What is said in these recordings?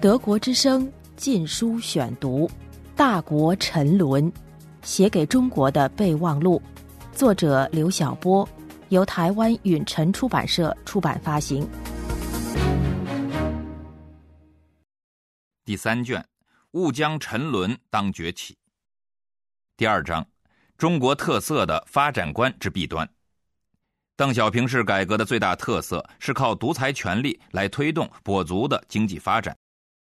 德国之声禁书选读，《大国沉沦》，写给中国的备忘录，作者刘晓波，由台湾允晨出版社出版发行。第三卷，勿将沉沦当崛起。第二章，中国特色的发展观之弊端。邓小平式改革的最大特色是靠独裁权力来推动跛足的经济发展。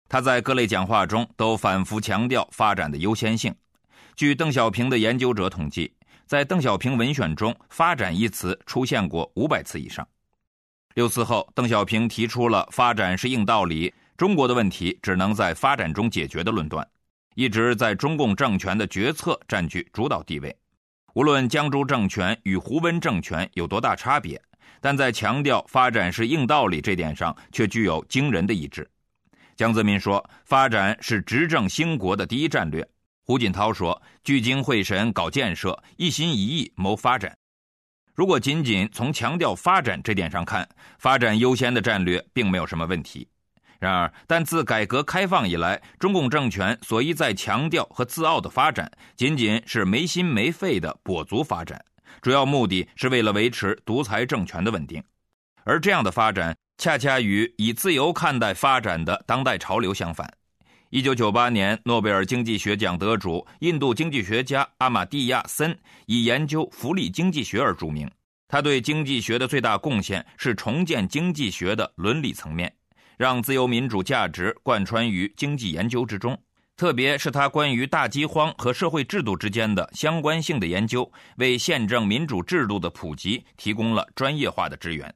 他在各类讲话中都反复强调发展的优先性。据邓小平的研究者统计，在邓小平文选中，“发展”一词出现过五百次以上。六四后，邓小平提出了“发展是硬道理，中国的问题只能在发展中解决”的论断，一直在中共政权的决策占据主导地位。无论江州政权与胡温政权有多大差别，但在强调“发展是硬道理”这点上，却具有惊人的一致。江泽民说：“发展是执政兴国的第一战略。”胡锦涛说：“聚精会神搞建设，一心一意谋发展。”如果仅仅从强调发展这点上看，发展优先的战略并没有什么问题。然而，但自改革开放以来，中共政权所一再强调和自傲的发展，仅仅是没心没肺的跛足发展，主要目的是为了维持独裁政权的稳定。而这样的发展。恰恰与以自由看待发展的当代潮流相反。一九九八年诺贝尔经济学奖得主、印度经济学家阿马蒂亚森以研究福利经济学而著名。他对经济学的最大贡献是重建经济学的伦理层面，让自由民主价值贯穿于经济研究之中。特别是他关于大饥荒和社会制度之间的相关性的研究，为宪政民主制度的普及提供了专业化的支援。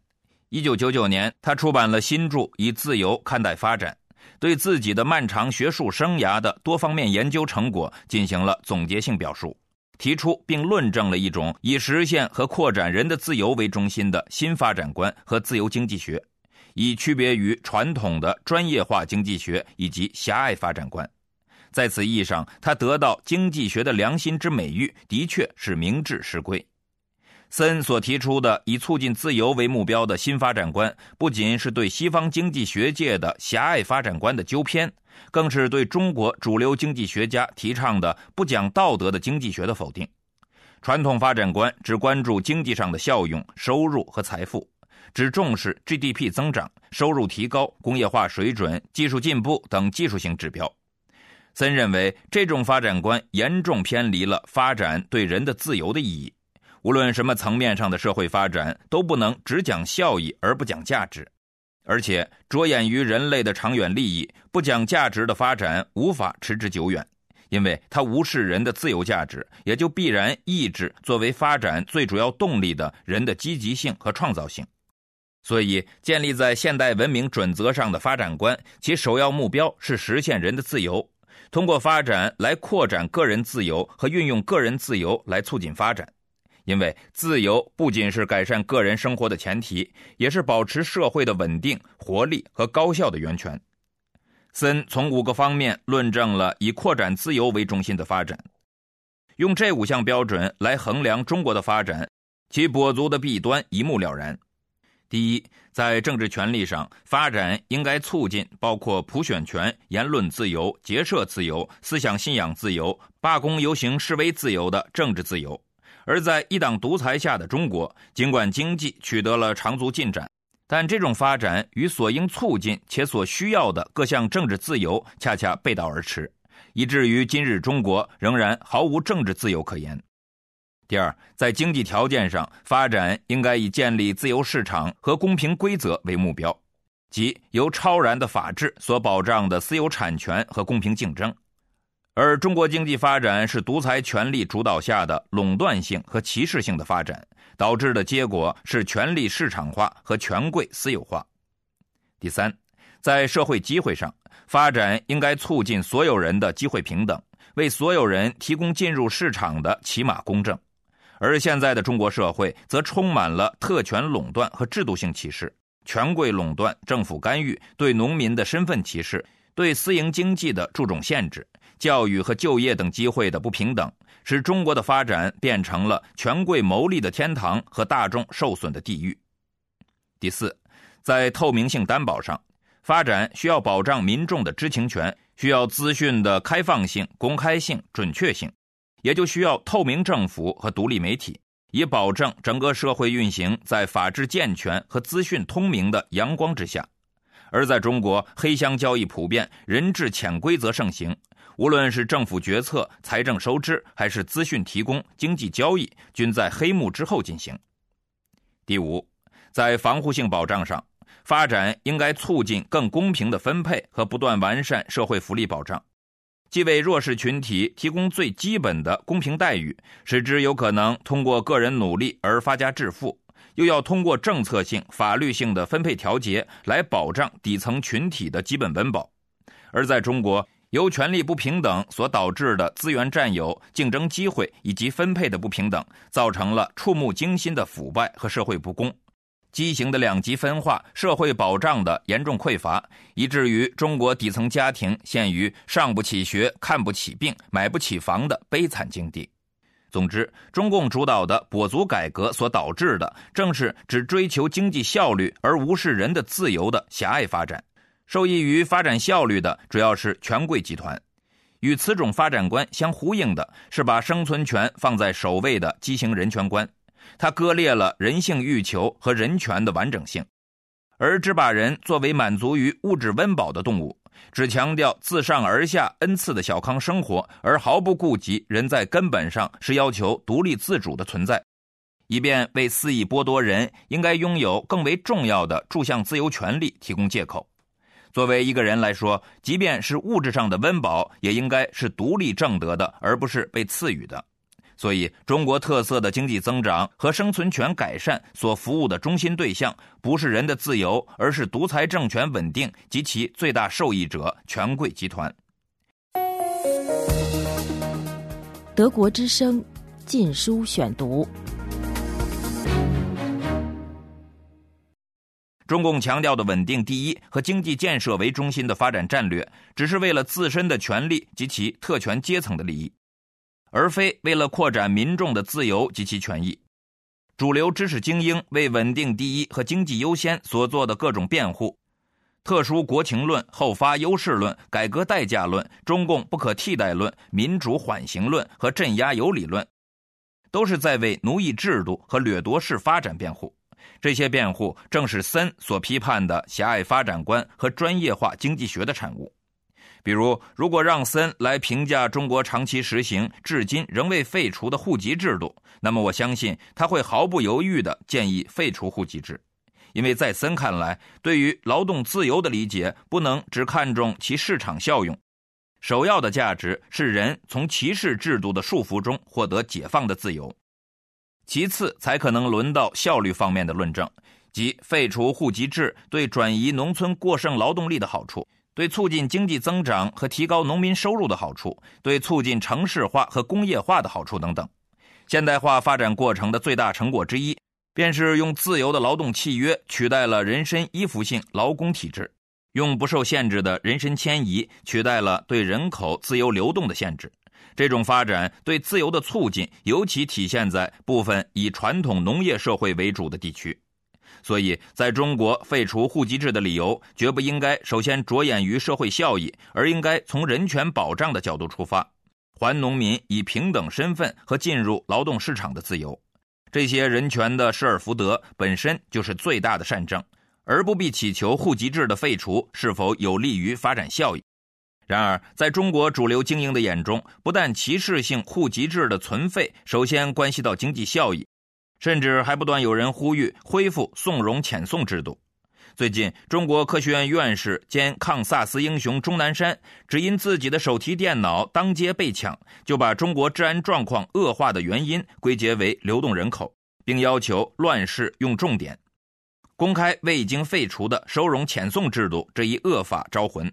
一九九九年，他出版了新著《以自由看待发展》，对自己的漫长学术生涯的多方面研究成果进行了总结性表述，提出并论证了一种以实现和扩展人的自由为中心的新发展观和自由经济学，以区别于传统的专业化经济学以及狭隘发展观。在此意义上，他得到经济学的良心之美誉，的确是明智实归。森所提出的以促进自由为目标的新发展观，不仅是对西方经济学界的狭隘发展观的纠偏，更是对中国主流经济学家提倡的不讲道德的经济学的否定。传统发展观只关注经济上的效用、收入和财富，只重视 GDP 增长、收入提高、工业化水准、技术进步等技术性指标。森认为，这种发展观严重偏离了发展对人的自由的意义。无论什么层面上的社会发展，都不能只讲效益而不讲价值，而且着眼于人类的长远利益，不讲价值的发展无法持之久远，因为它无视人的自由价值，也就必然抑制作为发展最主要动力的人的积极性和创造性。所以，建立在现代文明准则上的发展观，其首要目标是实现人的自由，通过发展来扩展个人自由和运用个人自由来促进发展。因为自由不仅是改善个人生活的前提，也是保持社会的稳定、活力和高效的源泉。森从五个方面论证了以扩展自由为中心的发展。用这五项标准来衡量中国的发展，其跛足的弊端一目了然。第一，在政治权利上，发展应该促进包括普选权、言论自由、结社自由、思想信仰自由、罢工游行示威自由的政治自由。而在一党独裁下的中国，尽管经济取得了长足进展，但这种发展与所应促进且所需要的各项政治自由恰恰背道而驰，以至于今日中国仍然毫无政治自由可言。第二，在经济条件上，发展应该以建立自由市场和公平规则为目标，即由超然的法治所保障的私有产权和公平竞争。而中国经济发展是独裁权力主导下的垄断性和歧视性的发展，导致的结果是权力市场化和权贵私有化。第三，在社会机会上，发展应该促进所有人的机会平等，为所有人提供进入市场的起码公正。而现在的中国社会则充满了特权垄断和制度性歧视，权贵垄断、政府干预、对农民的身份歧视、对私营经济的注重限制。教育和就业等机会的不平等，使中国的发展变成了权贵谋利的天堂和大众受损的地狱。第四，在透明性担保上，发展需要保障民众的知情权，需要资讯的开放性、公开性、准确性，也就需要透明政府和独立媒体，以保证整个社会运行在法治健全和资讯通明的阳光之下。而在中国，黑箱交易普遍，人治潜规则盛行，无论是政府决策、财政收支，还是资讯提供、经济交易，均在黑幕之后进行。第五，在防护性保障上。发展应该促进更公平的分配和不断完善社会福利保障，既为弱势群体提供最基本的公平待遇，使之有可能通过个人努力而发家致富，又要通过政策性、法律性的分配调节来保障底层群体的基本温饱。而在中国，由权力不平等所导致的资源占有、竞争机会以及分配的不平等，造成了触目惊心的腐败和社会不公。畸形的两极分化、社会保障的严重匮乏，以至于中国底层家庭陷于上不起学、看不起病、买不起房的悲惨境地。总之，中共主导的跛足改革所导致的，正是只追求经济效率而无视人的自由的狭隘发展。受益于发展效率的，主要是权贵集团。与此种发展观相呼应的是，把生存权放在首位的畸形人权观。它割裂了人性欲求和人权的完整性，而只把人作为满足于物质温饱的动物，只强调自上而下恩赐的小康生活，而毫不顾及人在根本上是要求独立自主的存在，以便为肆意剥夺人应该拥有更为重要的诸项自由权利提供借口。作为一个人来说，即便是物质上的温饱，也应该是独立挣得的，而不是被赐予的。所以，中国特色的经济增长和生存权改善所服务的中心对象，不是人的自由，而是独裁政权稳定及其最大受益者——权贵集团。德国之声《禁书选读》：中共强调的稳定第一和经济建设为中心的发展战略，只是为了自身的权利及其特权阶层的利益。而非为了扩展民众的自由及其权益，主流知识精英为稳定第一和经济优先所做的各种辩护，特殊国情论、后发优势论、改革代价论、中共不可替代论、民主缓刑论和镇压有理论，都是在为奴役制度和掠夺式发展辩护。这些辩护正是森所批判的狭隘发展观和专业化经济学的产物。比如，如果让森来评价中国长期实行至今仍未废除的户籍制度，那么我相信他会毫不犹豫地建议废除户籍制，因为在森看来，对于劳动自由的理解不能只看重其市场效用，首要的价值是人从歧视制度的束缚中获得解放的自由，其次才可能轮到效率方面的论证，即废除户籍制对转移农村过剩劳动力的好处。对促进经济增长和提高农民收入的好处，对促进城市化和工业化的好处等等，现代化发展过程的最大成果之一，便是用自由的劳动契约取代了人身依附性劳工体制，用不受限制的人身迁移取代了对人口自由流动的限制。这种发展对自由的促进，尤其体现在部分以传统农业社会为主的地区。所以，在中国废除户籍制的理由，绝不应该首先着眼于社会效益，而应该从人权保障的角度出发，还农民以平等身份和进入劳动市场的自由。这些人权的失而复得，本身就是最大的善政，而不必祈求户籍制的废除是否有利于发展效益。然而，在中国主流精英的眼中，不但歧视性户籍制的存废首先关系到经济效益。甚至还不断有人呼吁恢复送荣遣送制度。最近，中国科学院院士兼抗萨斯英雄钟南山只因自己的手提电脑当街被抢，就把中国治安状况恶化的原因归结为流动人口，并要求乱世用重点，公开未经废除的收容遣送制度这一恶法招魂。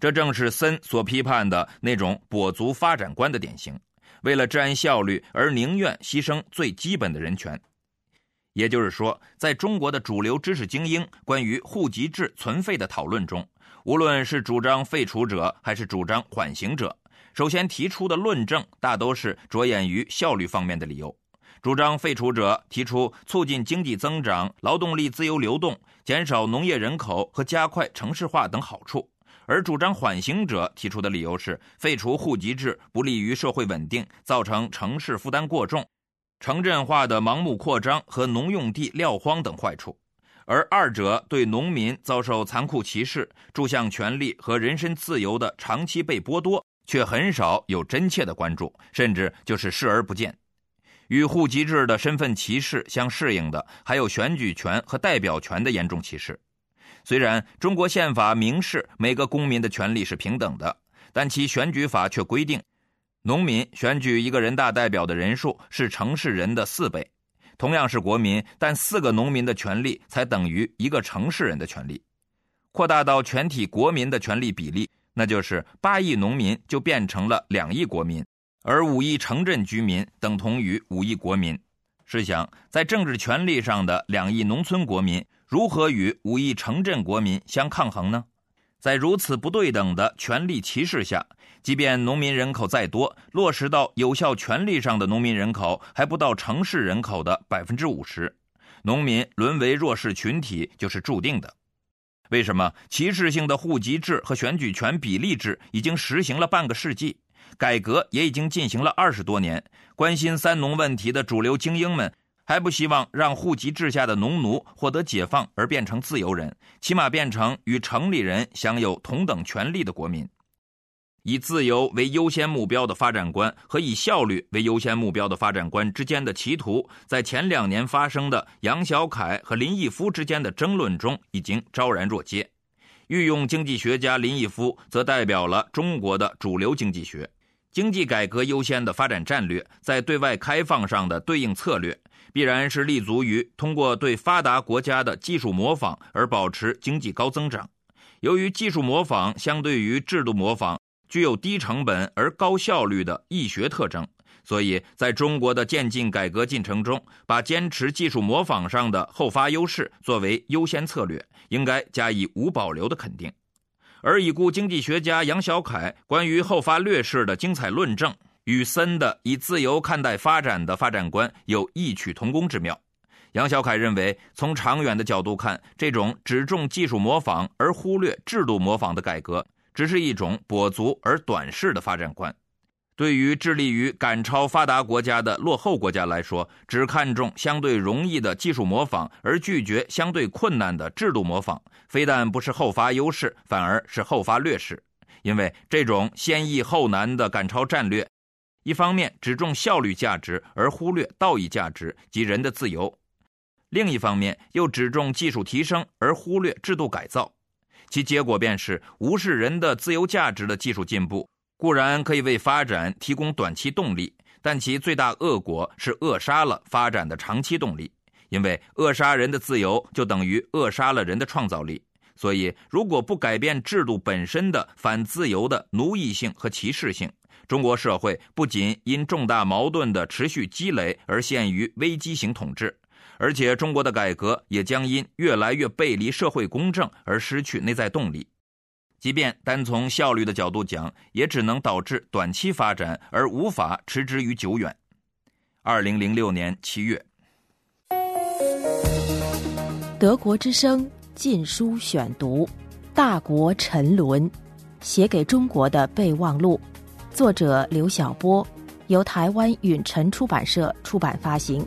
这正是森所批判的那种跛足发展观的典型。为了治安效率而宁愿牺牲最基本的人权，也就是说，在中国的主流知识精英关于户籍制存废的讨论中，无论是主张废除者还是主张缓刑者，首先提出的论证大都是着眼于效率方面的理由。主张废除者提出促进经济增长、劳动力自由流动、减少农业人口和加快城市化等好处；而主张缓刑者提出的理由是废除户籍制不利于社会稳定，造成城市负担过重、城镇化的盲目扩张和农用地撂荒等坏处。而二者对农民遭受残酷歧视、住向权利和人身自由的长期被剥夺，却很少有真切的关注，甚至就是视而不见。与户籍制的身份歧视相适应的，还有选举权和代表权的严重歧视。虽然中国宪法明示每个公民的权利是平等的，但其选举法却规定，农民选举一个人大代表的人数是城市人的四倍。同样是国民，但四个农民的权利才等于一个城市人的权利。扩大到全体国民的权利比例，那就是八亿农民就变成了两亿国民。而五亿城镇居民等同于五亿国民，试想，在政治权利上的两亿农村国民如何与五亿城镇国民相抗衡呢？在如此不对等的权力歧视下，即便农民人口再多，落实到有效权利上的农民人口还不到城市人口的百分之五十，农民沦为弱势群体就是注定的。为什么歧视性的户籍制和选举权比例制已经实行了半个世纪？改革也已经进行了二十多年，关心三农问题的主流精英们还不希望让户籍制下的农奴获得解放而变成自由人，起码变成与城里人享有同等权利的国民。以自由为优先目标的发展观和以效率为优先目标的发展观之间的歧途，在前两年发生的杨小凯和林毅夫之间的争论中已经昭然若揭。御用经济学家林毅夫则代表了中国的主流经济学。经济改革优先的发展战略，在对外开放上的对应策略，必然是立足于通过对发达国家的技术模仿而保持经济高增长。由于技术模仿相对于制度模仿具有低成本而高效率的易学特征，所以在中国的渐进改革进程中，把坚持技术模仿上的后发优势作为优先策略，应该加以无保留的肯定。而已故经济学家杨小凯关于后发劣势的精彩论证，与森的以自由看待发展的发展观有异曲同工之妙。杨小凯认为，从长远的角度看，这种只重技术模仿而忽略制度模仿的改革，只是一种跛足而短视的发展观。对于致力于赶超发达国家的落后国家来说，只看重相对容易的技术模仿，而拒绝相对困难的制度模仿，非但不是后发优势，反而是后发劣势。因为这种先易后难的赶超战略，一方面只重效率价值而忽略道义价值及人的自由，另一方面又只重技术提升而忽略制度改造，其结果便是无视人的自由价值的技术进步。固然可以为发展提供短期动力，但其最大恶果是扼杀了发展的长期动力。因为扼杀人的自由，就等于扼杀了人的创造力。所以，如果不改变制度本身的反自由的奴役性和歧视性，中国社会不仅因重大矛盾的持续积累而陷于危机型统治，而且中国的改革也将因越来越背离社会公正而失去内在动力。即便单从效率的角度讲，也只能导致短期发展，而无法持之于久远。二零零六年七月，德国之声禁书选读《大国沉沦：写给中国的备忘录》，作者刘晓波，由台湾允晨出版社出版发行。